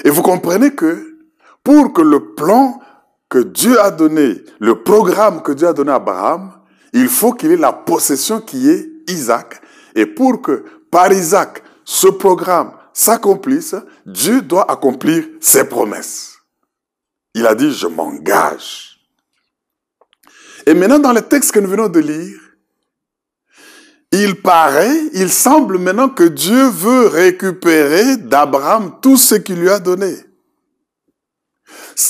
Et vous comprenez que pour que le plan que Dieu a donné, le programme que Dieu a donné à Abraham, il faut qu'il ait la possession qui est Isaac. Et pour que par Isaac, ce programme s'accomplisse, Dieu doit accomplir ses promesses. Il a dit, je m'engage. Et maintenant, dans le texte que nous venons de lire, il paraît, il semble maintenant que Dieu veut récupérer d'Abraham tout ce qu'il lui a donné.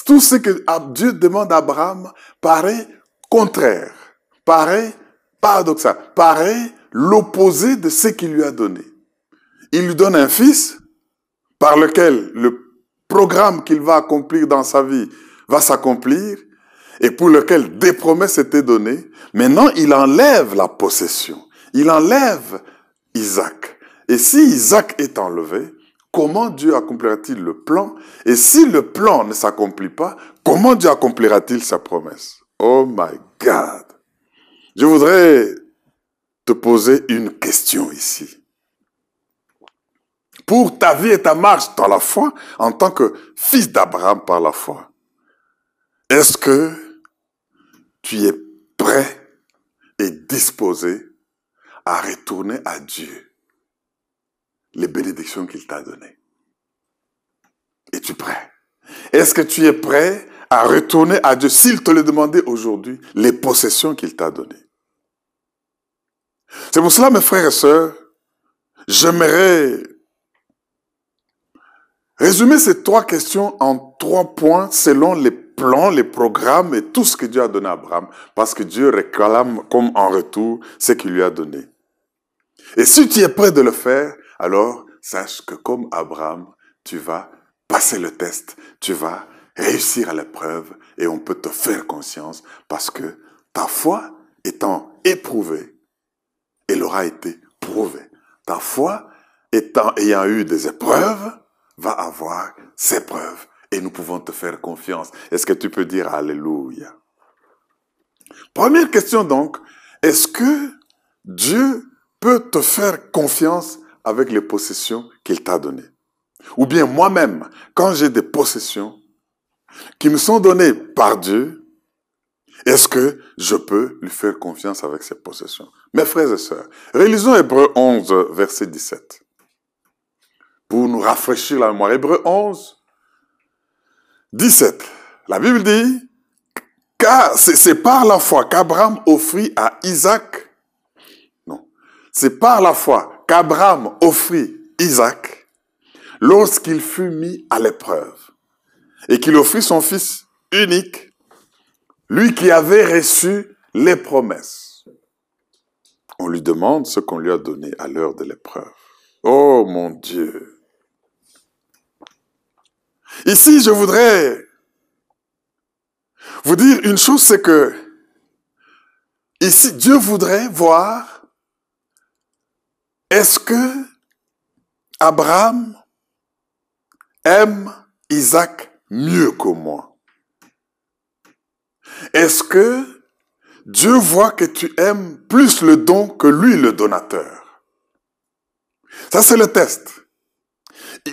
Tout ce que Dieu demande à Abraham paraît contraire, paraît paradoxal, paraît l'opposé de ce qu'il lui a donné. Il lui donne un fils par lequel le programme qu'il va accomplir dans sa vie va s'accomplir et pour lequel des promesses étaient données. Maintenant, il enlève la possession. Il enlève Isaac. Et si Isaac est enlevé, comment Dieu accomplira-t-il le plan? Et si le plan ne s'accomplit pas, comment Dieu accomplira-t-il sa promesse? Oh my God Je voudrais te poser une question ici. Pour ta vie et ta marche dans la foi, en tant que fils d'Abraham par la foi, est-ce que tu es prêt et disposé à retourner à Dieu les bénédictions qu'il t'a données? Es-tu prêt? Est-ce que tu es prêt à retourner à Dieu s'il te le demandait aujourd'hui, les possessions qu'il t'a données? C'est pour cela, mes frères et sœurs, j'aimerais résumer ces trois questions en trois points selon les plans, les programmes et tout ce que Dieu a donné à Abraham, parce que Dieu réclame comme en retour ce qu'il lui a donné. Et si tu es prêt de le faire, alors sache que comme Abraham, tu vas passer le test, tu vas réussir à l'épreuve et on peut te faire conscience parce que ta foi étant éprouvée, elle aura été prouvée. Ta foi étant, ayant eu des épreuves, va avoir ses preuves et nous pouvons te faire confiance. Est-ce que tu peux dire Alléluia? Première question donc, est-ce que Dieu peut te faire confiance avec les possessions qu'il t'a données? Ou bien moi-même, quand j'ai des possessions qui me sont données par Dieu, est-ce que je peux lui faire confiance avec ces possessions? Mes frères et sœurs, réalisons Hébreu 11, verset 17. Pour nous rafraîchir la mémoire, Hébreu 11, 17. La Bible dit, car c'est par la foi qu'Abraham offrit à Isaac, non, c'est par la foi qu'Abraham offrit Isaac lorsqu'il fut mis à l'épreuve et qu'il offrit son fils unique, lui qui avait reçu les promesses. On lui demande ce qu'on lui a donné à l'heure de l'épreuve. Oh mon Dieu. Ici, je voudrais vous dire une chose, c'est que ici, Dieu voudrait voir est-ce que Abraham aime Isaac mieux que moi? Est-ce que Dieu voit que tu aimes plus le don que lui, le donateur? Ça, c'est le test.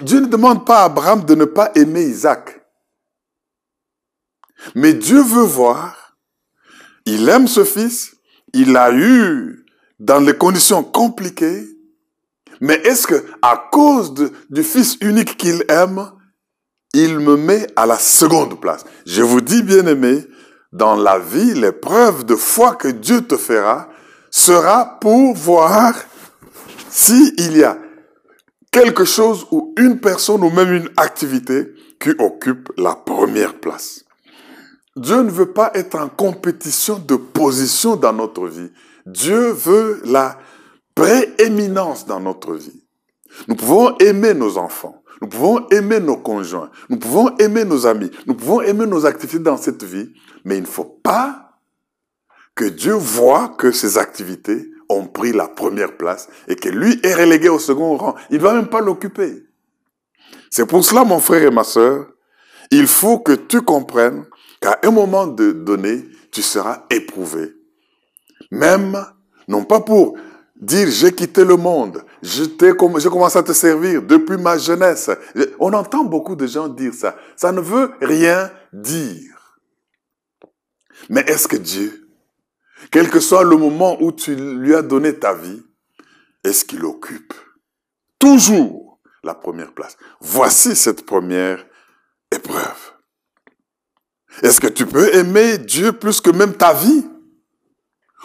Dieu ne demande pas à Abraham de ne pas aimer Isaac. Mais Dieu veut voir, il aime ce fils, il l'a eu dans les conditions compliquées, mais est-ce que à cause du fils unique qu'il aime, il me met à la seconde place? Je vous dis, bien aimé, dans la vie, l'épreuve de foi que Dieu te fera sera pour voir s'il y a quelque chose ou une personne ou même une activité qui occupe la première place. Dieu ne veut pas être en compétition de position dans notre vie. Dieu veut la prééminence dans notre vie. Nous pouvons aimer nos enfants. Nous pouvons aimer nos conjoints. Nous pouvons aimer nos amis. Nous pouvons aimer nos activités dans cette vie. Mais il ne faut pas que Dieu voit que ces activités ont pris la première place et que lui est relégué au second rang. Il ne va même pas l'occuper. C'est pour cela, mon frère et ma sœur, il faut que tu comprennes qu'à un moment donné, tu seras éprouvé. Même, non pas pour dire j'ai quitté le monde, j'ai commencé à te servir depuis ma jeunesse. On entend beaucoup de gens dire ça. Ça ne veut rien dire. Mais est-ce que Dieu, quel que soit le moment où tu lui as donné ta vie, est-ce qu'il occupe toujours la première place? Voici cette première épreuve. Est-ce que tu peux aimer Dieu plus que même ta vie?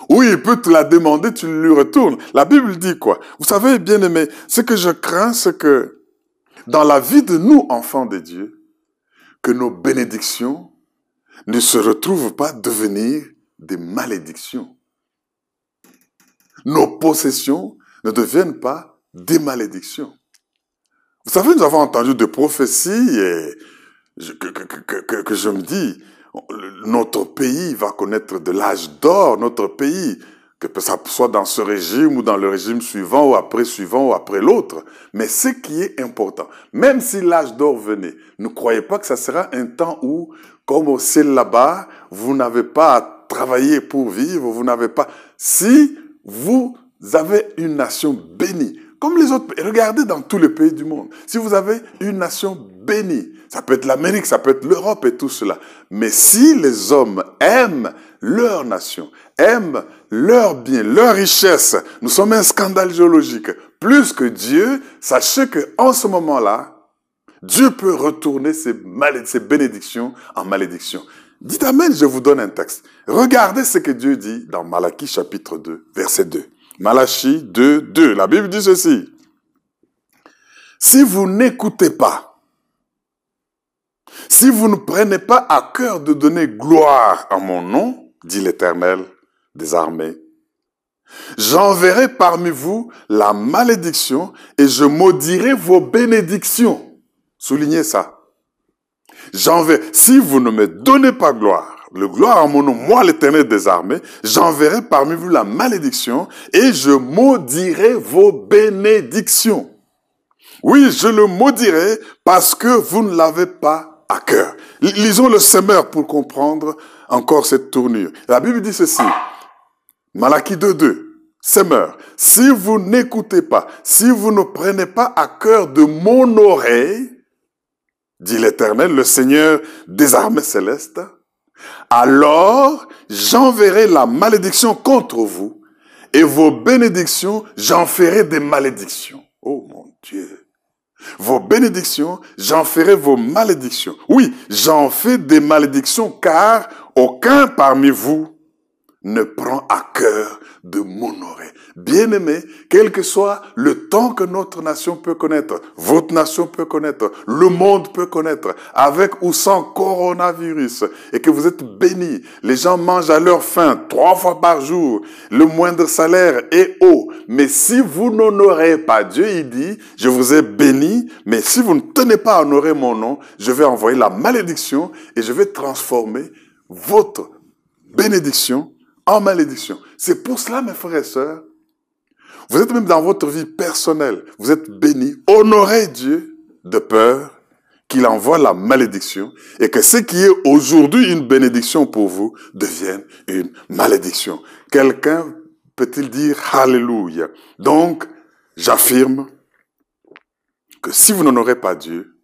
Oui, il peut te la demander, tu lui retournes. La Bible dit quoi? Vous savez, bien aimé, ce que je crains, c'est que dans la vie de nous, enfants de Dieu, que nos bénédictions ne se retrouvent pas devenir des malédictions. Nos possessions ne deviennent pas des malédictions. Vous savez, nous avons entendu des prophéties et que, que, je me dis, notre pays va connaître de l'âge d'or, notre pays, que ça soit dans ce régime ou dans le régime suivant ou après suivant ou après l'autre. Mais ce qui est important, même si l'âge d'or venait, ne croyez pas que ça sera un temps où, comme au ciel là-bas, vous n'avez pas à travailler pour vivre, vous n'avez pas... Si vous avez une nation bénie, comme les autres, regardez dans tous les pays du monde, si vous avez une nation bénie, ça peut être l'Amérique, ça peut être l'Europe et tout cela. Mais si les hommes aiment leur nation, aiment leur bien, leur richesse, nous sommes un scandale géologique. Plus que Dieu, sachez que en ce moment-là, Dieu peut retourner ses, ses bénédictions en malédictions. Dites Amen, je vous donne un texte. Regardez ce que Dieu dit dans Malachie chapitre 2, verset 2. Malachie 2, 2. La Bible dit ceci. Si vous n'écoutez pas si vous ne prenez pas à cœur de donner gloire à mon nom, dit l'Éternel des armées, j'enverrai parmi vous la malédiction et je maudirai vos bénédictions. Soulignez ça. J'enverrai, si vous ne me donnez pas gloire, le gloire à mon nom, moi l'Éternel des armées, j'enverrai parmi vous la malédiction et je maudirai vos bénédictions. Oui, je le maudirai parce que vous ne l'avez pas à cœur. Lisons le semeur pour comprendre encore cette tournure. La Bible dit ceci. Malachie 2.2. Semeur, si vous n'écoutez pas, si vous ne prenez pas à cœur de mon oreille, dit l'Éternel, le Seigneur des armées célestes, alors j'enverrai la malédiction contre vous et vos bénédictions, j'en ferai des malédictions. Oh mon Dieu. vos bénédictions, j'en ferai vos malédictions. Oui, j'en fais des malédictions car aucun parmi vous ne prend à cœur de m'honorer. Bien-aimé, quel que soit le temps que notre nation peut connaître, votre nation peut connaître, le monde peut connaître, avec ou sans coronavirus, et que vous êtes bénis, les gens mangent à leur faim trois fois par jour, le moindre salaire est haut, mais si vous n'honorez pas Dieu, il dit, je vous ai béni, mais si vous ne tenez pas à honorer mon nom, je vais envoyer la malédiction et je vais transformer votre bénédiction en malédiction. C'est pour cela, mes frères et sœurs, vous êtes même dans votre vie personnelle, vous êtes bénis. Honorez Dieu de peur qu'il envoie la malédiction et que ce qui est aujourd'hui une bénédiction pour vous devienne une malédiction. Quelqu'un peut-il dire Alléluia Donc, j'affirme que si vous n'honorez pas Dieu,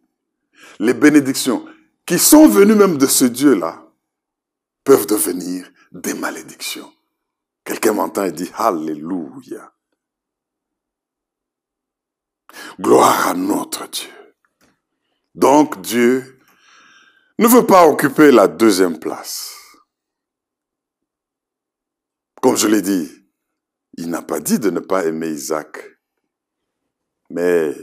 les bénédictions qui sont venues même de ce Dieu-là peuvent devenir des malédictions. Quelqu'un m'entend et dit Alléluia. Gloire à notre Dieu. Donc Dieu ne veut pas occuper la deuxième place. Comme je l'ai dit, il n'a pas dit de ne pas aimer Isaac, mais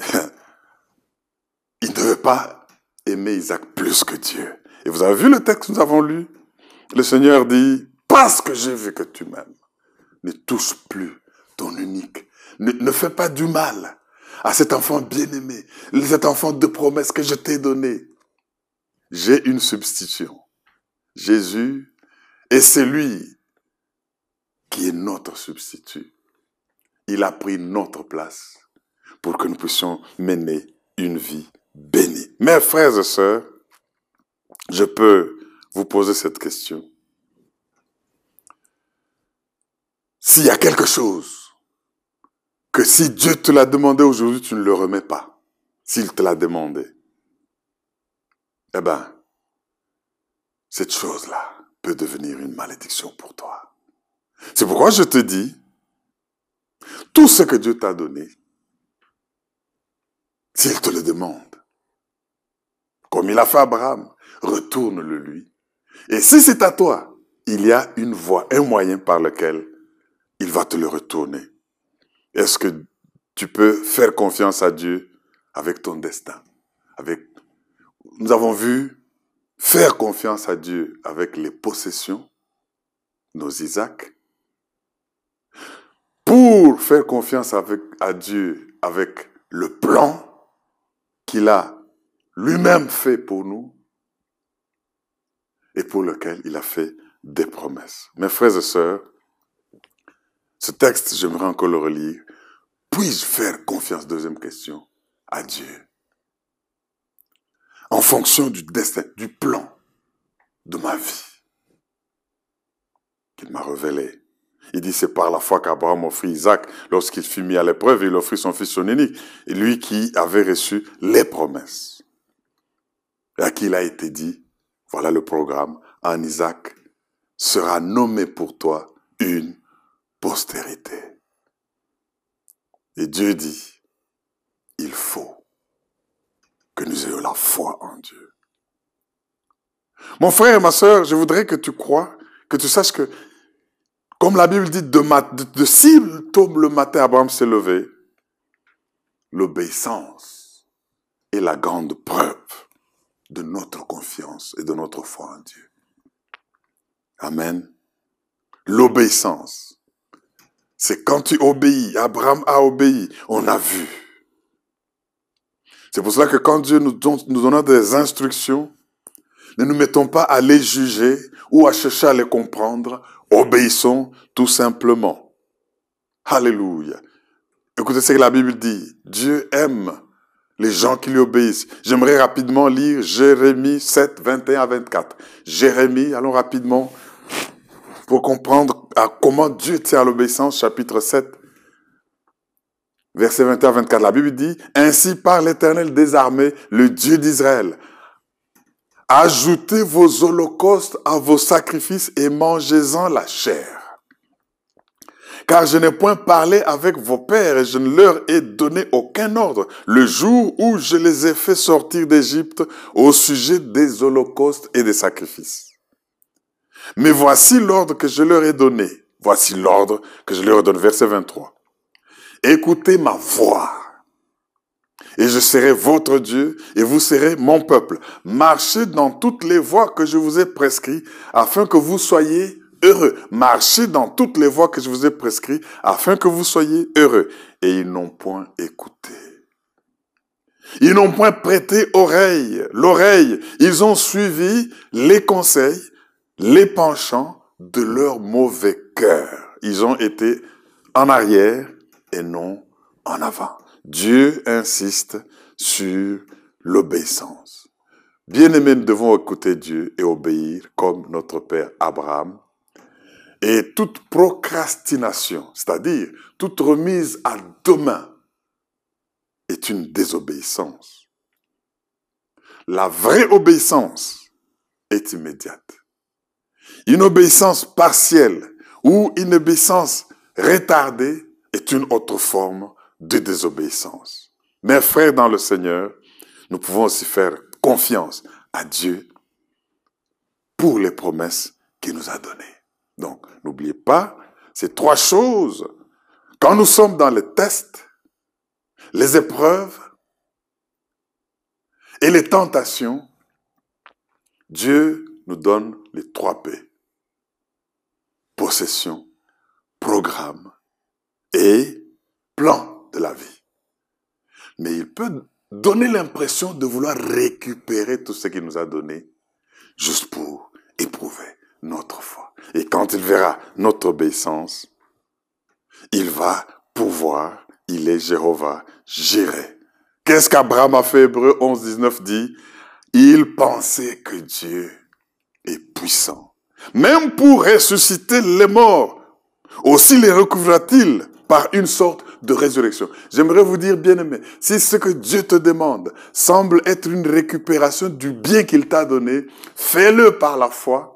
il ne veut pas aimer Isaac plus que Dieu. Et vous avez vu le texte que nous avons lu? Le Seigneur dit, parce que j'ai vu que tu m'aimes, ne touche plus ton unique. Ne, fais pas du mal à cet enfant bien-aimé, cet enfant de promesse que je t'ai donné. J'ai une substitution. Jésus est celui qui est notre substitut. Il a pris notre place pour que nous puissions mener une vie bénie. Mes frères et sœurs, je peux vous posez cette question. S'il y a quelque chose que si Dieu te l'a demandé aujourd'hui, tu ne le remets pas, s'il te l'a demandé, eh bien, cette chose-là peut devenir une malédiction pour toi. C'est pourquoi je te dis, tout ce que Dieu t'a donné, s'il te le demande, comme il a fait Abraham, retourne-le lui et si c'est à toi, il y a une voie, un moyen par lequel il va te le retourner. Est-ce que tu peux faire confiance à Dieu avec ton destin? Avec... Nous avons vu faire confiance à Dieu avec les possessions, nos Isaac. Pour faire confiance avec, à Dieu avec le plan qu'il a lui-même fait pour nous, et pour lequel il a fait des promesses. Mes frères et sœurs, ce texte, j'aimerais encore le relire. Puis-je faire confiance, deuxième question, à Dieu? En fonction du destin, du plan de ma vie qu'il m'a révélé. Il dit, c'est par la foi qu'Abraham offrit Isaac lorsqu'il fut mis à l'épreuve, il offrit son fils son unique, lui qui avait reçu les promesses. Et à qui il a été dit, voilà le programme. En Isaac sera nommé pour toi une postérité. Et Dieu dit, il faut que nous ayons la foi en Dieu. Mon frère et ma soeur, je voudrais que tu crois, que tu saches que, comme la Bible dit, de, de, de si tôt le matin Abraham s'est levé, l'obéissance est la grande preuve de notre confiance et de notre foi en Dieu. Amen. L'obéissance. C'est quand tu obéis. Abraham a obéi. On a vu. C'est pour cela que quand Dieu nous donne, des instructions, ne nous mettons pas à les juger ou à chercher à les comprendre. Obéissons tout simplement. Alléluia. Écoutez ce que la Bible dit. Dieu aime les gens qui lui obéissent. J'aimerais rapidement lire Jérémie 7, 21 à 24. Jérémie, allons rapidement pour comprendre à comment Dieu tient à l'obéissance, chapitre 7, verset 21 à 24. La Bible dit, Ainsi par l'Éternel des armées, le Dieu d'Israël, ajoutez vos holocaustes à vos sacrifices et mangez-en la chair. Car je n'ai point parlé avec vos pères et je ne leur ai donné aucun ordre le jour où je les ai fait sortir d'Égypte au sujet des holocaustes et des sacrifices. Mais voici l'ordre que je leur ai donné. Voici l'ordre que je leur donne. Verset 23. Écoutez ma voix. Et je serai votre Dieu et vous serez mon peuple. Marchez dans toutes les voies que je vous ai prescrites afin que vous soyez heureux. Marchez dans toutes les voies que je vous ai prescrites afin que vous soyez heureux. Et ils n'ont point écouté. Ils n'ont point prêté oreille, l'oreille. Ils ont suivi les conseils, les penchants de leur mauvais cœur. Ils ont été en arrière et non en avant. Dieu insiste sur l'obéissance. Bien-aimés, nous devons écouter Dieu et obéir comme notre Père Abraham. Et toute procrastination, c'est-à-dire toute remise à demain, est une désobéissance. La vraie obéissance est immédiate. Une obéissance partielle ou une obéissance retardée est une autre forme de désobéissance. Mes frères dans le Seigneur, nous pouvons aussi faire confiance à Dieu pour les promesses qu'il nous a données. Donc, n'oubliez pas ces trois choses. Quand nous sommes dans les tests, les épreuves et les tentations, Dieu nous donne les trois P. Possession, programme et plan de la vie. Mais il peut donner l'impression de vouloir récupérer tout ce qu'il nous a donné juste pour éprouver notre foi. Et quand il verra notre obéissance, il va pouvoir, il est Jéhovah, gérer. Qu'est-ce qu'Abraham a fait? Hébreu 11, 19 dit Il pensait que Dieu est puissant. Même pour ressusciter les morts, aussi les recouvra-t-il par une sorte de résurrection. J'aimerais vous dire, bien aimé, si ce que Dieu te demande semble être une récupération du bien qu'il t'a donné, fais-le par la foi.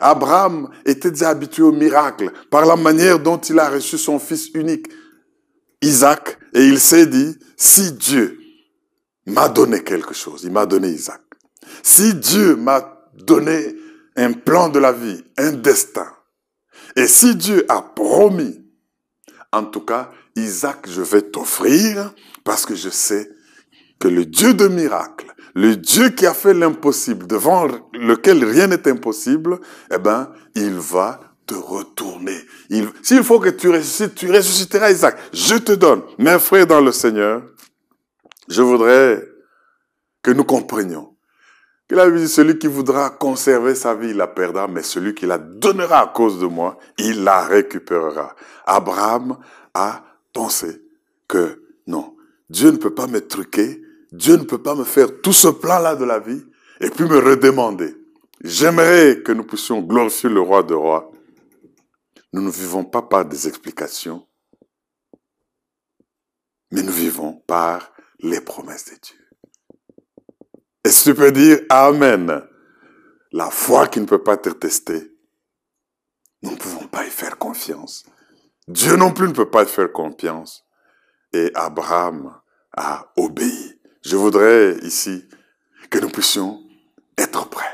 Abraham était déjà habitué au miracle par la manière dont il a reçu son fils unique, Isaac, et il s'est dit, si Dieu m'a donné quelque chose, il m'a donné Isaac. Si Dieu m'a donné un plan de la vie, un destin, et si Dieu a promis en tout cas, Isaac, je vais t'offrir parce que je sais que le Dieu de miracles, le Dieu qui a fait l'impossible, devant lequel rien n'est impossible, eh ben, il va te retourner. S'il faut que tu ressuscites, tu ressusciteras Isaac. Je te donne. Mes frères dans le Seigneur, je voudrais que nous comprenions que la Bible dit, celui qui voudra conserver sa vie, il la perdra, mais celui qui la donnera à cause de moi, il la récupérera. Abraham a pensé que non, Dieu ne peut pas me truquer, Dieu ne peut pas me faire tout ce plan-là de la vie et puis me redemander. J'aimerais que nous puissions glorifier le roi de rois. Nous ne vivons pas par des explications, mais nous vivons par les promesses de Dieu. Et si tu peux dire Amen, la foi qui ne peut pas être testée, nous ne pouvons pas y faire confiance. Dieu non plus ne peut pas y faire confiance. Et Abraham a obéi. Je voudrais ici que nous puissions être prêts.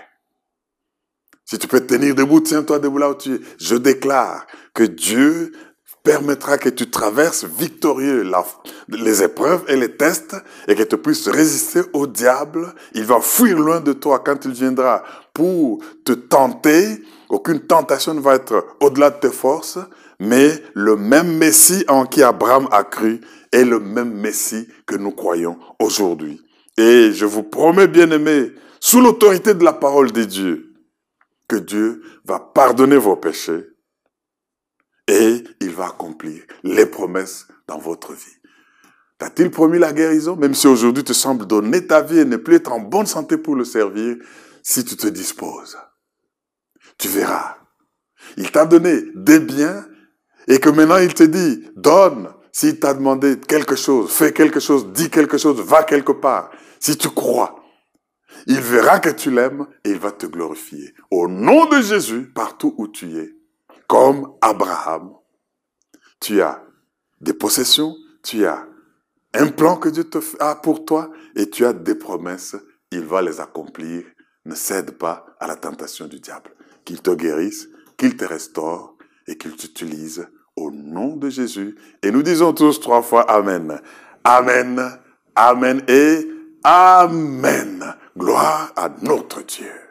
Si tu peux tenir debout, tiens-toi debout là où tu es. Je déclare que Dieu permettra que tu traverses victorieux les épreuves et les tests et que tu puisses résister au diable. Il va fuir loin de toi quand il viendra pour te tenter. Aucune tentation ne va être au-delà de tes forces, mais le même Messie en qui Abraham a cru est le même Messie que nous croyons aujourd'hui. Et je vous promets, bien aimés, sous l'autorité de la parole de Dieu, que Dieu va pardonner vos péchés et il va accomplir les promesses dans votre vie. T'a-t-il promis la guérison? Même si aujourd'hui tu sembles donner ta vie et ne plus être en bonne santé pour le servir, si tu te disposes, tu verras. Il t'a donné des biens et que maintenant il te dit, donne. S'il t'a demandé quelque chose, fais quelque chose, dis quelque chose, va quelque part. Si tu crois, il verra que tu l'aimes et il va te glorifier. Au nom de Jésus, partout où tu es, comme Abraham Tu as des possessions, tu as un plan que Dieu te a pour toi et tu as des promesses. Il va les accomplir. Ne cède pas à la tentation du diable. Qu'il te guérisse, qu'il te restaure et qu'il t'utilise au nom de Jésus. Et nous disons tous trois fois Amen. Amen, Amen et Amen. Gloire à notre Dieu.